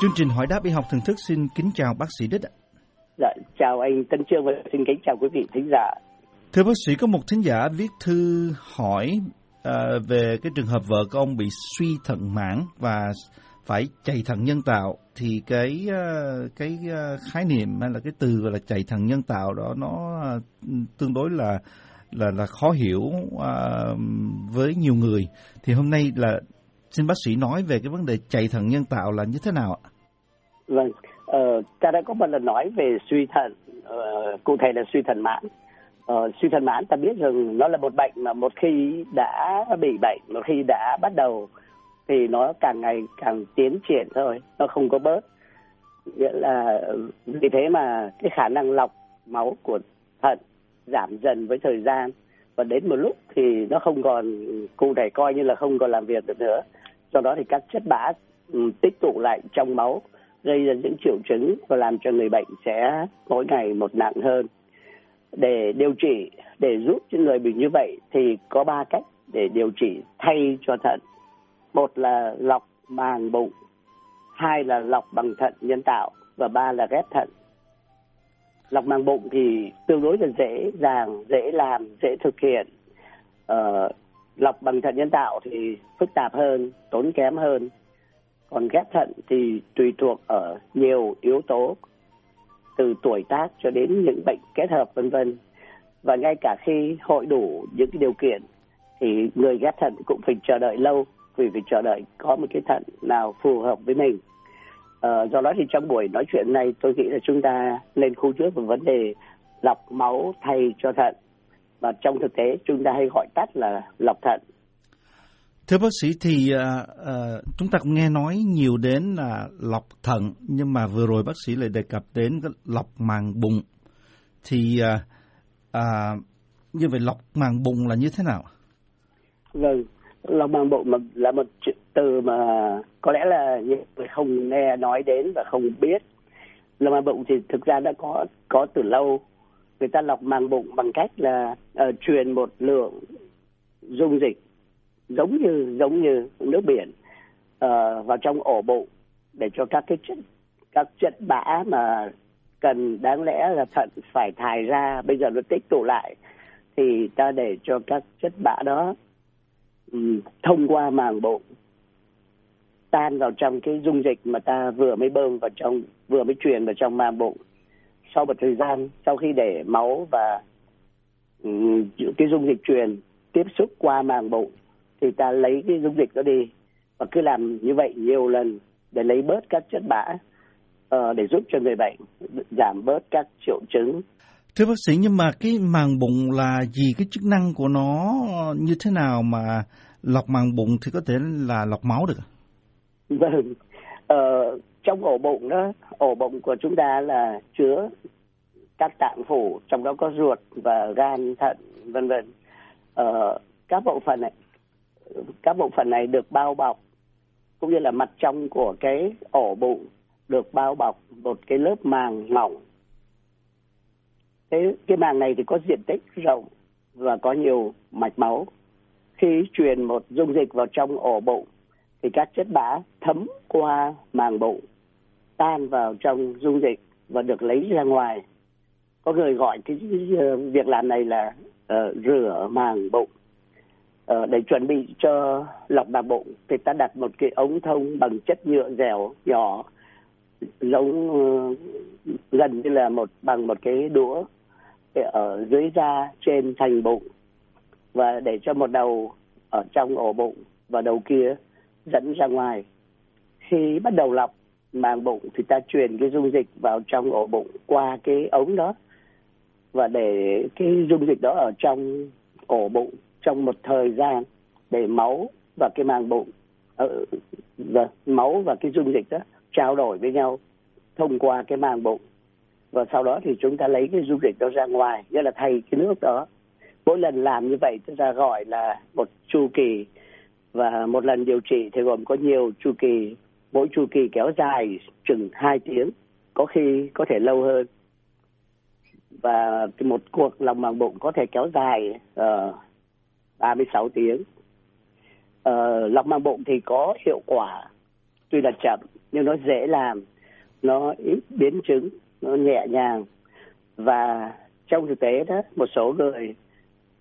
Chương trình hỏi đáp y học thường thức xin kính chào bác sĩ Đích. Dạ, chào anh Tân Trương và xin kính chào quý vị thính giả. Thưa bác sĩ, có một thính giả viết thư hỏi uh, về cái trường hợp vợ của ông bị suy thận mãn và phải chạy thận nhân tạo thì cái uh, cái uh, khái niệm hay là cái từ gọi là chạy thận nhân tạo đó nó uh, tương đối là là là khó hiểu uh, với nhiều người. Thì hôm nay là xin bác sĩ nói về cái vấn đề chạy thận nhân tạo là như thế nào ạ? Vâng, ờ, ta đã có một lần nói về suy thận, ờ, cụ thể là suy thận mãn. ờ, suy thận mãn ta biết rằng nó là một bệnh mà một khi đã bị bệnh, một khi đã bắt đầu thì nó càng ngày càng tiến triển thôi, nó không có bớt. Nghĩa là vì thế mà cái khả năng lọc máu của thận giảm dần với thời gian và đến một lúc thì nó không còn cụ thể coi như là không còn làm việc được nữa do đó thì các chất bã ừ, tích tụ lại trong máu gây ra những triệu chứng và làm cho người bệnh sẽ mỗi ngày một nặng hơn. Để điều trị để giúp cho người bị như vậy thì có ba cách để điều trị thay cho thận. Một là lọc màng bụng hai là lọc bằng thận nhân tạo và ba là ghép thận. Lọc màng bụng thì tương đối là dễ dàng dễ làm dễ thực hiện. Ờ, lọc bằng thận nhân tạo thì phức tạp hơn tốn kém hơn còn ghép thận thì tùy thuộc ở nhiều yếu tố từ tuổi tác cho đến những bệnh kết hợp vân vân. Và ngay cả khi hội đủ những cái điều kiện thì người ghép thận cũng phải chờ đợi lâu vì phải chờ đợi có một cái thận nào phù hợp với mình. À, do đó thì trong buổi nói chuyện này tôi nghĩ là chúng ta lên khu trước về vấn đề lọc máu thay cho thận. Và trong thực tế chúng ta hay gọi tắt là lọc thận. Thưa bác sĩ thì uh, uh, chúng ta cũng nghe nói nhiều đến là lọc thận nhưng mà vừa rồi bác sĩ lại đề cập đến cái lọc màng bụng thì uh, uh, như vậy lọc màng bụng là như thế nào? Vâng, lọc màng bụng là một từ mà có lẽ là những người không nghe nói đến và không biết. Lọc màng bụng thì thực ra đã có có từ lâu người ta lọc màng bụng bằng cách là uh, truyền một lượng dung dịch giống như giống như nước biển uh, vào trong ổ bụng để cho các cái chất các chất bã mà cần đáng lẽ là thận phải thải ra bây giờ nó tích tụ lại thì ta để cho các chất bã đó um, thông qua màng bụng tan vào trong cái dung dịch mà ta vừa mới bơm vào trong vừa mới truyền vào trong màng bụng. Sau một thời gian sau khi để máu và um, cái dung dịch truyền tiếp xúc qua màng bụng thì ta lấy cái dung dịch đó đi và cứ làm như vậy nhiều lần để lấy bớt các chất bã uh, để giúp cho người bệnh giảm bớt các triệu chứng. Thưa bác sĩ nhưng mà cái màng bụng là gì cái chức năng của nó như thế nào mà lọc màng bụng thì có thể là lọc máu được? Vâng, uh, trong ổ bụng đó ổ bụng của chúng ta là chứa các tạng phủ trong đó có ruột và gan thận vân vân ờ, các bộ phận này các bộ phận này được bao bọc cũng như là mặt trong của cái ổ bụng được bao bọc một cái lớp màng mỏng. Cái cái màng này thì có diện tích rộng và có nhiều mạch máu. Khi truyền một dung dịch vào trong ổ bụng thì các chất bã thấm qua màng bụng tan vào trong dung dịch và được lấy ra ngoài. Có người gọi cái việc làm này là uh, rửa màng bụng. Ờ, để chuẩn bị cho lọc màng bụng thì ta đặt một cái ống thông bằng chất nhựa dẻo nhỏ, giống ờ, gần như là một, bằng một cái đũa ở dưới da trên thành bụng và để cho một đầu ở trong ổ bụng và đầu kia dẫn ra ngoài. Khi bắt đầu lọc màng bụng thì ta truyền cái dung dịch vào trong ổ bụng qua cái ống đó và để cái dung dịch đó ở trong ổ bụng trong một thời gian để máu và cái màng bụng ờ, và máu và cái dung dịch đó trao đổi với nhau thông qua cái màng bụng. Và sau đó thì chúng ta lấy cái dung dịch đó ra ngoài nghĩa là thay cái nước đó. Mỗi lần làm như vậy chúng ta gọi là một chu kỳ. Và một lần điều trị thì gồm có nhiều chu kỳ. Mỗi chu kỳ kéo dài chừng 2 tiếng có khi có thể lâu hơn. Và một cuộc lòng màng bụng có thể kéo dài uh, 36 tiếng. Ờ, lọc màng bụng thì có hiệu quả tuy là chậm nhưng nó dễ làm nó ít biến chứng nó nhẹ nhàng. Và trong thực tế đó một số người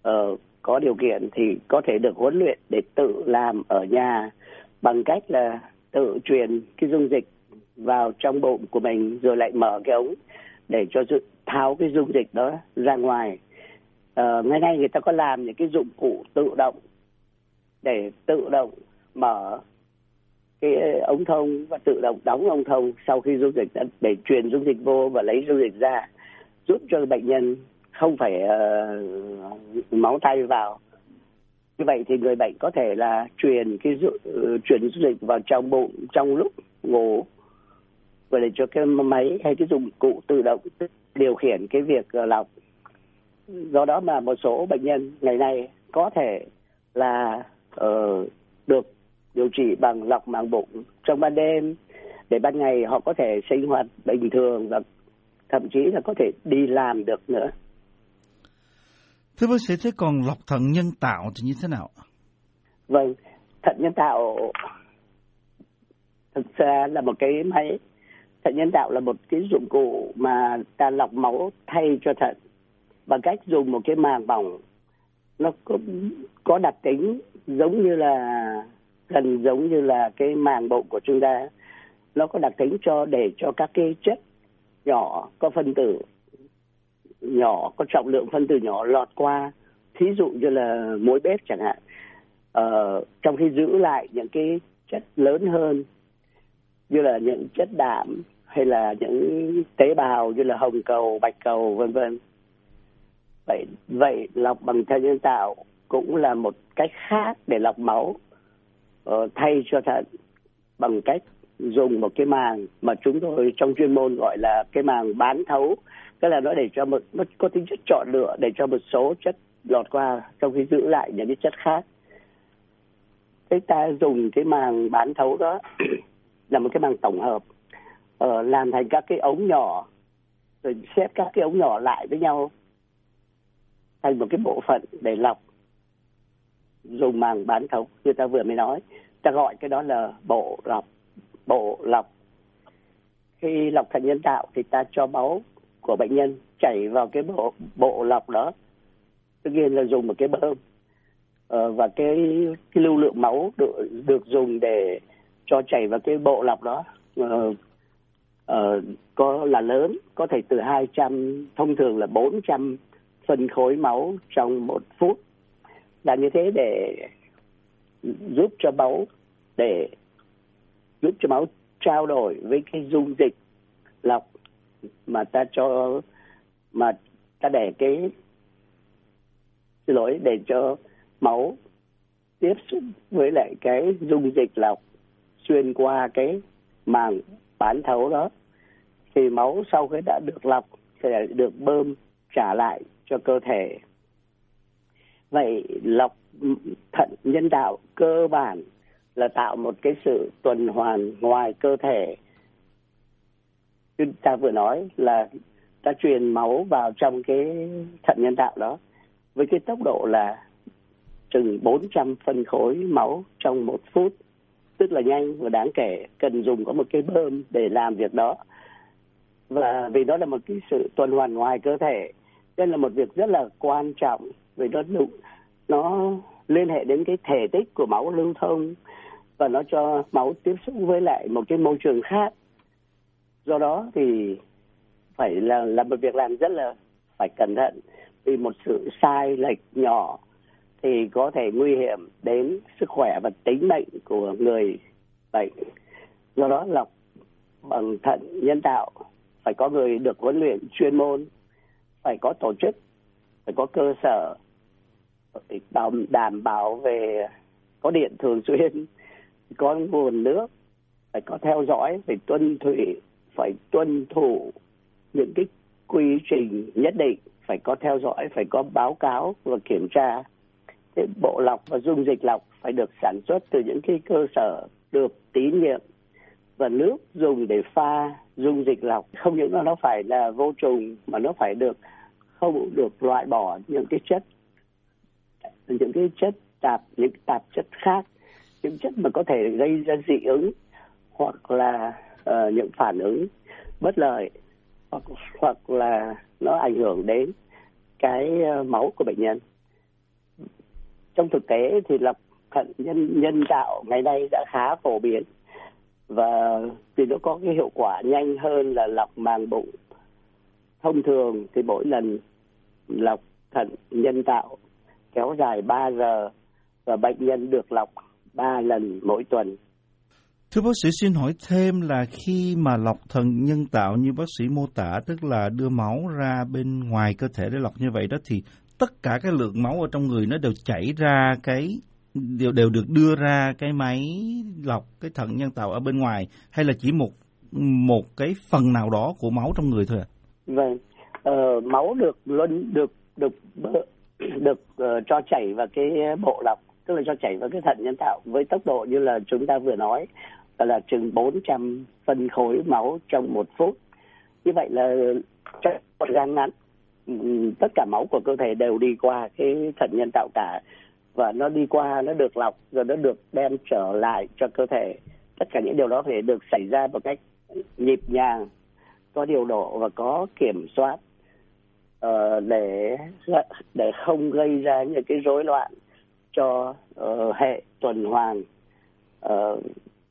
uh, có điều kiện thì có thể được huấn luyện để tự làm ở nhà bằng cách là tự truyền cái dung dịch vào trong bụng của mình rồi lại mở cái ống để cho tháo cái dung dịch đó ra ngoài uh, ngày nay người ta có làm những cái dụng cụ tự động để tự động mở cái ống thông và tự động đóng ống thông sau khi dung dịch đã, để truyền dung dịch vô và lấy dung dịch ra giúp cho bệnh nhân không phải uh, máu tay vào. Như vậy thì người bệnh có thể là truyền cái uh, truyền dung dịch vào trong bụng trong lúc ngủ và để cho cái máy hay cái dụng cụ tự động điều khiển cái việc ờ, lọc do đó mà một số bệnh nhân ngày nay có thể là uh, được điều trị bằng lọc màng bụng trong ban đêm để ban ngày họ có thể sinh hoạt bình thường và thậm chí là có thể đi làm được nữa. Thưa bác sĩ, thế còn lọc thận nhân tạo thì như thế nào? Vâng, thận nhân tạo thực ra là một cái máy thận nhân tạo là một cái dụng cụ mà ta lọc máu thay cho thận bằng cách dùng một cái màng bỏng nó có, có đặc tính giống như là gần giống như là cái màng bụng của chúng ta. Nó có đặc tính cho để cho các cái chất nhỏ có phân tử nhỏ có trọng lượng phân tử nhỏ lọt qua. Thí dụ như là muối bếp chẳng hạn. Ờ, trong khi giữ lại những cái chất lớn hơn như là những chất đạm hay là những tế bào như là hồng cầu bạch cầu vân vân vậy vậy lọc bằng thận nhân tạo cũng là một cách khác để lọc máu uh, thay cho thận bằng cách dùng một cái màng mà chúng tôi trong chuyên môn gọi là cái màng bán thấu. Tức là nó để cho một nó có tính chất chọn lựa để cho một số chất lọt qua trong khi giữ lại những cái chất khác. Thế ta dùng cái màng bán thấu đó là một cái màng tổng hợp uh, làm thành các cái ống nhỏ rồi xếp các cái ống nhỏ lại với nhau thành một cái bộ phận để lọc dùng màng bán thấu như ta vừa mới nói. Ta gọi cái đó là bộ lọc bộ lọc. Khi lọc thận nhân tạo thì ta cho máu của bệnh nhân chảy vào cái bộ bộ lọc đó. Tất nhiên là dùng một cái bơm. Ờ, và cái cái lưu lượng máu được được dùng để cho chảy vào cái bộ lọc đó. Ờ, ờ, có là lớn có thể từ 200 thông thường là 400 phân khối máu trong một phút. Là như thế để giúp cho máu, để giúp cho máu trao đổi với cái dung dịch lọc mà ta cho, mà ta để cái xin lỗi để cho máu tiếp xúc với lại cái dung dịch lọc xuyên qua cái màng bán thấu đó. Thì máu sau khi đã được lọc sẽ được bơm trả lại cho cơ thể. Vậy lọc thận nhân đạo cơ bản là tạo một cái sự tuần hoàn ngoài cơ thể. Như ta vừa nói là ta truyền máu vào trong cái thận nhân tạo đó với cái tốc độ là chừng 400 phân khối máu trong một phút. Tức là nhanh và đáng kể, cần dùng có một cái bơm để làm việc đó. Và vì đó là một cái sự tuần hoàn ngoài cơ thể đây là một việc rất là quan trọng vì nó nó liên hệ đến cái thể tích của máu lưu thông và nó cho máu tiếp xúc với lại một cái môi trường khác. Do đó thì phải là là một việc làm rất là phải cẩn thận. Vì một sự sai lệch nhỏ thì có thể nguy hiểm đến sức khỏe và tính mệnh của người bệnh. Do đó lọc bằng thận nhân tạo, phải có người được huấn luyện chuyên môn phải có tổ chức, phải có cơ sở đảm đảm bảo về có điện thường xuyên, có nguồn nước, phải có theo dõi, phải tuân thủy phải tuân thủ những cái quy trình nhất định, phải có theo dõi, phải có báo cáo và kiểm tra. Cái bộ lọc và dung dịch lọc phải được sản xuất từ những cái cơ sở được tín nhiệm và nước dùng để pha dung dịch lọc. Không những là nó phải là vô trùng mà nó phải được không được loại bỏ những cái chất những cái chất tạp những tạp chất khác những chất mà có thể gây ra dị ứng hoặc là uh, những phản ứng bất lợi hoặc hoặc là nó ảnh hưởng đến cái uh, máu của bệnh nhân. Trong thực tế thì lọc thận nhân nhân tạo ngày nay đã khá phổ biến và vì nó có cái hiệu quả nhanh hơn là lọc màng bụng. Thông thường thì mỗi lần lọc thận nhân tạo kéo dài 3 giờ và bệnh nhân được lọc 3 lần mỗi tuần. Thưa bác sĩ xin hỏi thêm là khi mà lọc thận nhân tạo như bác sĩ mô tả tức là đưa máu ra bên ngoài cơ thể để lọc như vậy đó thì tất cả cái lượng máu ở trong người nó đều chảy ra cái đều đều được đưa ra cái máy lọc cái thận nhân tạo ở bên ngoài hay là chỉ một một cái phần nào đó của máu trong người thôi ạ? À? Vâng, uh, máu được luân được được được uh, cho chảy vào cái bộ lọc tức là cho chảy vào cái thận nhân tạo với tốc độ như là chúng ta vừa nói là chừng 400 phân khối máu trong một phút. Như vậy là trong một thời gian ngắn tất cả máu của cơ thể đều đi qua cái thận nhân tạo cả và nó đi qua nó được lọc rồi nó được đem trở lại cho cơ thể. Tất cả những điều đó phải được xảy ra một cách nhịp nhàng có điều độ và có kiểm soát uh, để để không gây ra những cái rối loạn cho uh, hệ tuần hoàn. Uh,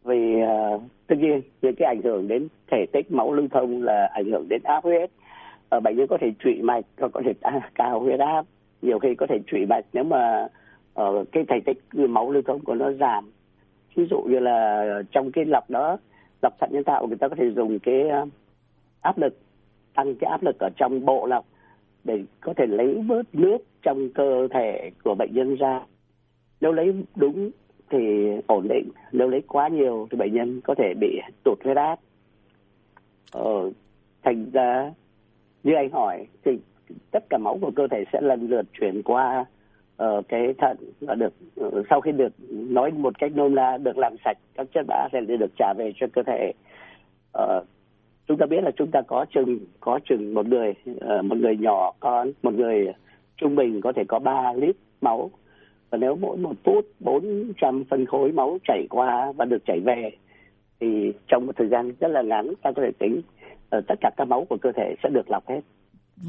vì uh, tất nhiên những cái ảnh hưởng đến thể tích máu lưu thông là ảnh hưởng đến áp huyết. Uh, bệnh nhân có thể trụy mạch hoặc có thể cao huyết áp. Nhiều khi có thể trụy mạch nếu mà uh, cái thể tích máu lưu thông của nó giảm. Ví dụ như là trong cái lọc đó lọc thận nhân tạo người ta có thể dùng cái áp lực tăng cái áp lực ở trong bộ lọc để có thể lấy bớt nước trong cơ thể của bệnh nhân ra. Nếu lấy đúng thì ổn định nếu lấy quá nhiều thì bệnh nhân có thể bị tụt huyết áp. Ờ, thành ra như anh hỏi thì tất cả máu của cơ thể sẽ lần lượt chuyển qua uh, cái thận và được uh, sau khi được nói một cách nôm na được làm sạch các chất bã sẽ được trả về cho cơ thể. Uh, chúng ta biết là chúng ta có chừng có chừng một người ờ, một người nhỏ con một người trung bình có thể có 3 lít máu. Và nếu mỗi một phút 400 phân khối máu chảy qua và được chảy về thì trong một thời gian rất là ngắn ta có thể tính ờ, tất cả các máu của cơ thể sẽ được lọc hết.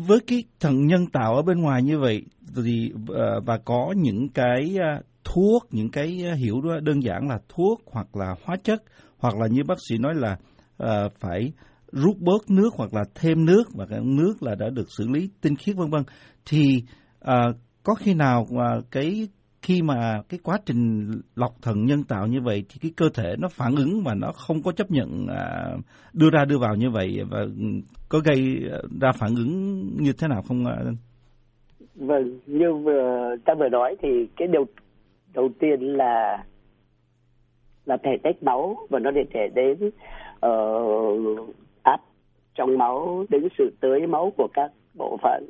Với cái thận nhân tạo ở bên ngoài như vậy thì ờ, và có những cái thuốc những cái hiểu đơn giản là thuốc hoặc là hóa chất hoặc là như bác sĩ nói là uh, phải rút bớt nước hoặc là thêm nước và cái nước là đã được xử lý tinh khiết vân vân thì à, có khi nào mà cái khi mà cái quá trình lọc thận nhân tạo như vậy thì cái cơ thể nó phản ứng và nó không có chấp nhận à, đưa ra đưa vào như vậy và có gây ra phản ứng như thế nào không anh? Vâng, như vừa ta vừa nói thì cái điều đầu tiên là là thể tách máu và nó để thể đến uh, trong máu đến sự tưới máu của các bộ phận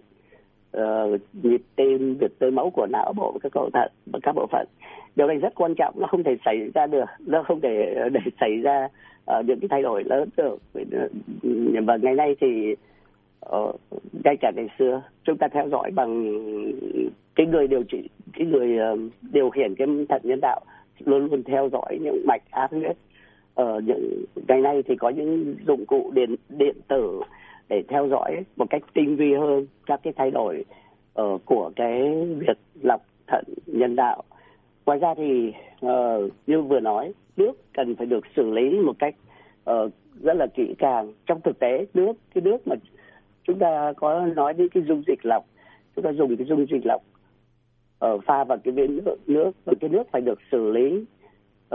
uh, nhịp tim việc tưới máu của não bộ các bộ thận và các bộ phận. Điều này rất quan trọng nó không thể xảy ra được nó không thể ờ, để xảy ra uh, những cái thay đổi lớn được. Và ngày nay thì uh, ngay cả ngày xưa chúng ta theo dõi bằng cái người điều trị cái người uh, điều khiển cái thận nhân tạo luôn luôn theo dõi những mạch áp huyết ở những ngày nay thì có những dụng cụ điện điện tử để theo dõi một cách tinh vi hơn các cái thay đổi uh, của cái việc lọc thận nhân đạo. Ngoài ra thì uh, như vừa nói nước cần phải được xử lý một cách uh, rất là kỹ càng. Trong thực tế nước cái nước mà chúng ta có nói đến cái dung dịch lọc chúng ta dùng cái dung dịch lọc uh, pha vào cái viên nước nước và cái nước phải được xử lý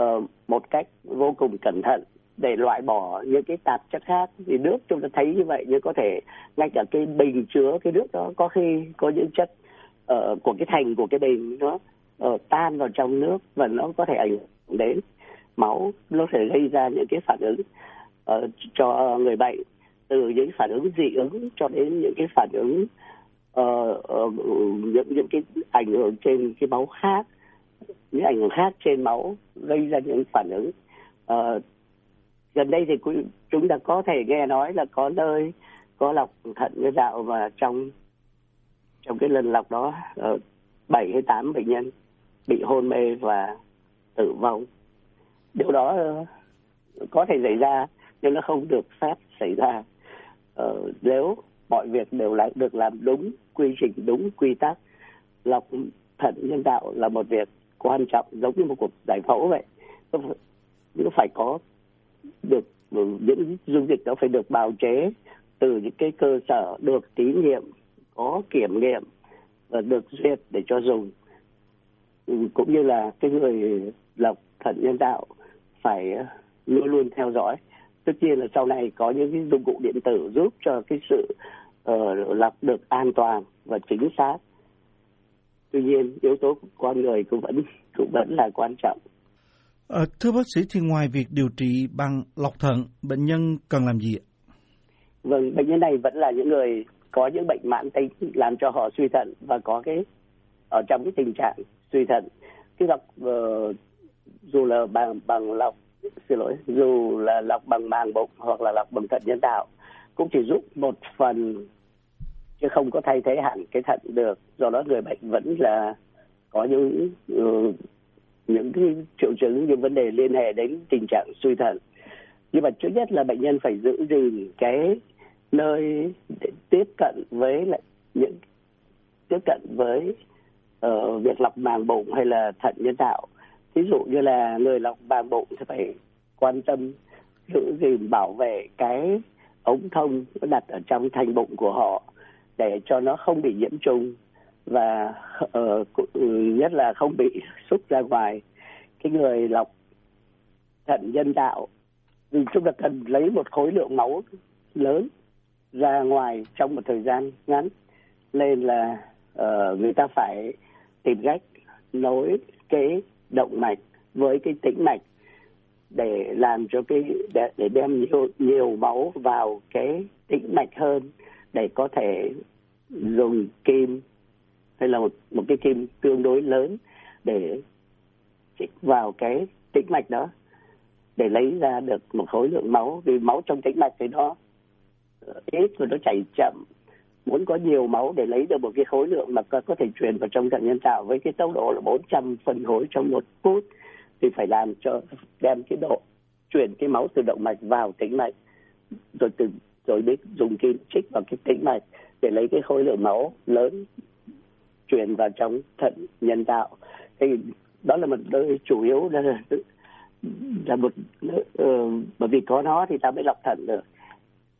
uh, một cách vô cùng cẩn thận để loại bỏ những cái tạp chất khác. Thì nước chúng ta thấy như vậy nhưng có thể ngay cả cái bình chứa cái nước đó có khi có những chất uh, của cái thành của cái bình nó uh, tan vào trong nước và nó có thể ảnh hưởng đến máu. Nó thể gây ra những cái phản ứng uh, cho người bệnh từ những phản ứng dị ứng cho đến những cái phản ứng uh, uh, những những cái ảnh hưởng trên cái máu khác những ảnh hưởng khác trên máu gây ra những phản ứng. Uh, gần đây thì chúng ta có thể nghe nói là có nơi có lọc thận nhân tạo và trong trong cái lần lọc đó ờ, bảy hay tám bệnh nhân bị hôn mê và tử vong. Điều đó ờ, có thể xảy ra nhưng nó không được phép xảy ra. Ờ, nếu mọi việc đều lại được làm đúng quy trình đúng quy tắc lọc thận nhân tạo là một việc quan trọng giống như một cuộc giải phẫu vậy. Nó phải có được những dung dịch đó phải được bào chế từ những cái cơ sở được thí nghiệm có kiểm nghiệm và được duyệt để cho dùng. Ừ, cũng như là cái người lọc thận nhân tạo phải luôn luôn theo dõi. Tất nhiên là sau này có những cái dụng cụ điện tử giúp cho cái sự uh, lọc được an toàn và chính xác tuy nhiên yếu tố con người cũng vẫn cũng vẫn là quan trọng À, thưa bác sĩ thì ngoài việc điều trị bằng lọc thận, bệnh nhân cần làm gì ạ? Vâng, bệnh nhân này vẫn là những người có những bệnh mãn tính làm cho họ suy thận và có cái ở trong cái tình trạng suy thận. Cái lọc uh, dù là bằng bằng lọc xin lỗi, dù là lọc bằng màng bụng hoặc là lọc bằng thận nhân tạo cũng chỉ giúp một phần chứ không có thay thế hẳn cái thận được. Do đó người bệnh vẫn là có những uh, những cái triệu chứng những vấn đề liên hệ đến tình trạng suy thận. Nhưng mà trước nhất là bệnh nhân phải giữ gìn cái nơi để tiếp cận với lại những tiếp cận với uh, việc lọc màng bụng hay là thận nhân tạo. Ví dụ như là người lọc màng bụng thì phải quan tâm giữ gìn bảo vệ cái ống thông đặt ở trong thành bụng của họ để cho nó không bị nhiễm trùng và uh, nhất là không bị xúc ra ngoài. Cái người lọc thận nhân tạo vì chúng ta cần lấy một khối lượng máu lớn ra ngoài trong một thời gian ngắn nên là uh, người ta phải tìm cách nối cái động mạch với cái tĩnh mạch để làm cho cái để, để đem nhiều nhiều máu vào cái tĩnh mạch hơn để có thể dùng kim, hay là một một cái kim tương đối lớn để chích vào cái tĩnh mạch đó, để lấy ra được một khối lượng máu. Vì máu trong tĩnh mạch thì nó ờ, ít và nó chảy chậm. Muốn có nhiều máu để lấy được một cái khối lượng mà có thể truyền vào trong thận nhân tạo với cái tốc độ là 400 phân khối trong một phút, thì phải làm cho đem cái độ, chuyển cái máu từ động mạch vào tĩnh mạch, rồi từ rồi biết dùng kim chích vào cái tĩnh mạch để lấy cái khối lượng máu lớn truyền vào trong thận nhân tạo. Thì đó là một nơi chủ yếu là là một uh, bởi vì có nó thì ta mới lọc thận được.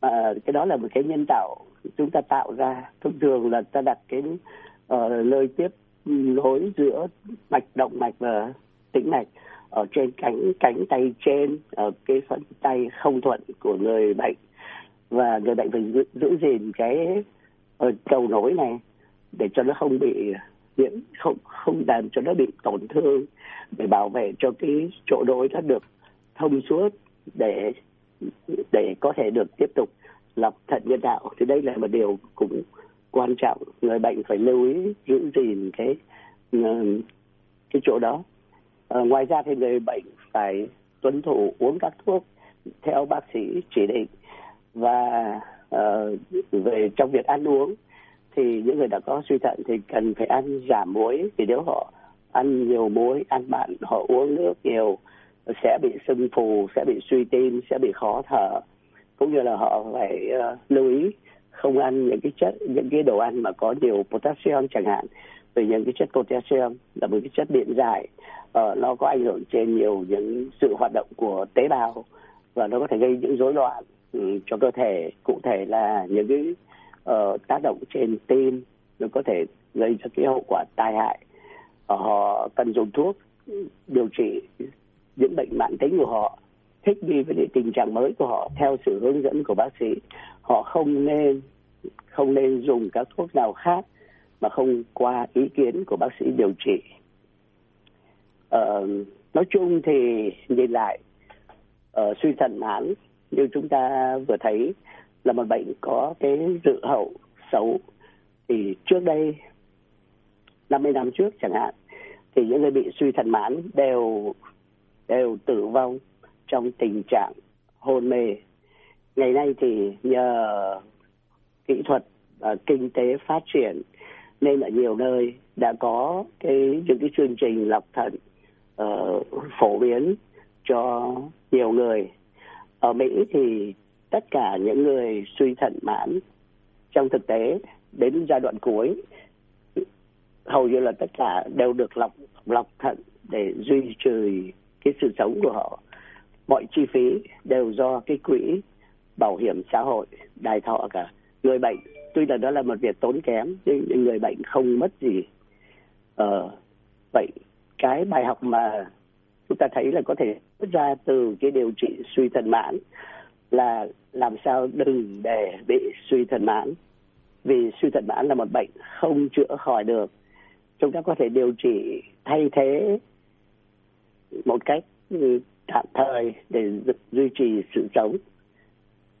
À, cái đó là một cái nhân tạo chúng ta tạo ra. Thông thường là ta đặt cái uh, tiếp nối giữa mạch động mạch và tĩnh mạch ở trên cánh cánh tay trên ở cái phần tay không thuận của người bệnh và người bệnh phải giữ, giữ gìn cái ờ, cầu nối này để cho nó không bị nhiễm không không làm cho nó bị tổn thương để bảo vệ cho cái chỗ đối nó được thông suốt để để có thể được tiếp tục lọc thận nhân tạo thì đây là một điều cũng quan trọng người bệnh phải lưu ý giữ gìn cái ờ, cái chỗ đó. À, ngoài ra thì người bệnh phải tuân thủ uống các thuốc theo bác sĩ chỉ định và uh, về trong việc ăn uống thì những người đã có suy thận thì cần phải ăn giảm muối. Vì nếu họ ăn nhiều muối ăn mặn họ uống nước nhiều sẽ bị sưng phù sẽ bị suy tim sẽ bị khó thở. Cũng như là họ phải uh, lưu ý không ăn những cái chất những cái đồ ăn mà có nhiều potassium chẳng hạn. Vì những cái chất potassium là một cái chất điện giải uh, nó có ảnh hưởng trên nhiều những sự hoạt động của tế bào và nó có thể gây những rối loạn. Ừ, cho cơ thể. Cụ thể là những cái uh, tác động trên tim nó có thể gây ra cái hậu quả tai hại. Ờ, họ cần dùng thuốc điều trị những bệnh mãn tính của họ thích nghi với tình trạng mới của họ theo sự hướng dẫn của bác sĩ. Họ không nên không nên dùng các thuốc nào khác mà không qua ý kiến của bác sĩ điều trị. Uh, nói chung thì nhìn lại uh, suy thận mãn như chúng ta vừa thấy là một bệnh có cái dự hậu xấu. Thì trước đây 50 năm trước chẳng hạn thì những người bị suy thận mãn đều đều tử vong trong tình trạng hôn mê. Ngày nay thì nhờ kỹ thuật và kinh tế phát triển nên ở nhiều nơi đã có cái những cái chương trình lọc thận uh, phổ biến cho nhiều người ở Mỹ thì tất cả những người suy thận mãn trong thực tế đến giai đoạn cuối hầu như là tất cả đều được lọc lọc thận để duy trì cái sự sống của họ. Mọi chi phí đều do cái quỹ bảo hiểm xã hội đài thọ cả. Người bệnh tuy là đó là một việc tốn kém nhưng người bệnh không mất gì. Ờ, vậy cái bài học mà chúng ta thấy là có thể ra từ cái điều trị suy thận mãn là làm sao đừng để bị suy thận mãn. Vì suy thận mãn là một bệnh không chữa khỏi được. Chúng ta có thể điều trị thay thế một cách ừ, tạm thời để duy trì sự sống.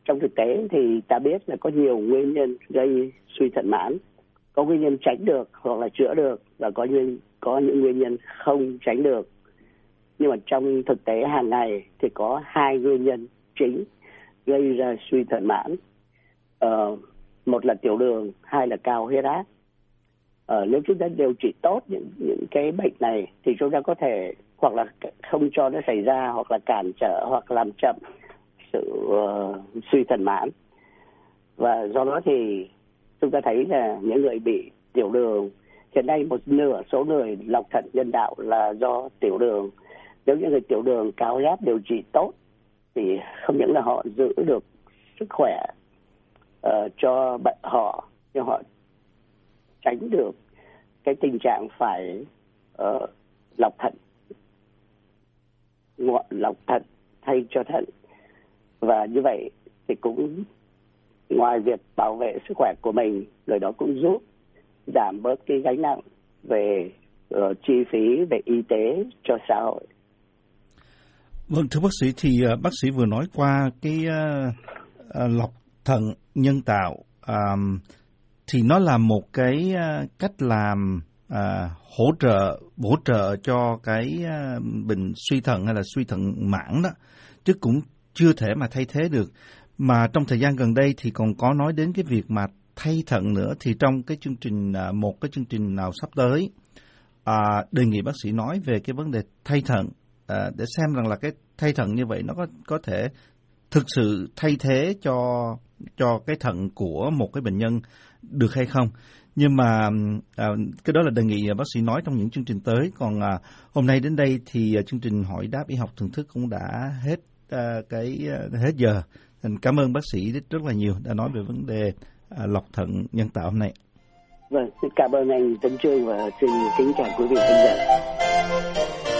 Trong thực tế thì ta biết là có nhiều nguyên nhân gây suy thận mãn. Có nguyên nhân tránh được hoặc là chữa được và có những có những nguyên nhân không tránh được nhưng mà trong thực tế hàng ngày thì có hai nguyên nhân chính gây ra suy thận mãn. Ờ, một là tiểu đường hai là cao huyết áp. Ờ, nếu chúng ta điều trị tốt những những cái bệnh này thì chúng ta có thể hoặc là không cho nó xảy ra hoặc là cản trở hoặc làm chậm sự uh, suy thận mãn. Và do đó thì chúng ta thấy là những người bị tiểu đường hiện nay một nửa số người lọc thận nhân đạo là do tiểu đường nếu những người tiểu đường cao áp điều trị tốt thì không những là họ giữ được sức khỏe uh, cho bệnh họ nhưng họ tránh được cái tình trạng phải uh, lọc thận lọc thận thay cho thận. Và như vậy thì cũng ngoài việc bảo vệ sức khỏe của mình người đó cũng giúp giảm bớt cái gánh nặng về uh, chi phí về y tế cho xã hội. Vâng thưa bác sĩ thì à, bác sĩ vừa nói qua cái uh, uh, lọc thận nhân tạo um, thì nó là một cái uh, cách làm uh, hỗ trợ hỗ trợ cho cái uh, bệnh suy thận hay là suy thận mãn đó chứ cũng chưa thể mà thay thế được. Mà trong thời gian gần đây thì còn có nói đến cái việc mà thay thận nữa thì trong cái chương trình uh, một cái chương trình nào sắp tới uh, đề nghị bác sĩ nói về cái vấn đề thay thận à, để xem rằng là cái thay thận như vậy nó có có thể thực sự thay thế cho cho cái thận của một cái bệnh nhân được hay không. Nhưng mà à, cái đó là đề nghị bác sĩ nói trong những chương trình tới. Còn à, hôm nay đến đây thì à, chương trình hỏi đáp y học thường thức cũng đã hết à, cái à, hết giờ. Thành cảm ơn bác sĩ rất, rất là nhiều đã nói về vấn đề à, lọc thận nhân tạo hôm nay. Vâng cảm ơn anh Tấn Trương và xin kính chào quý vị khán giả.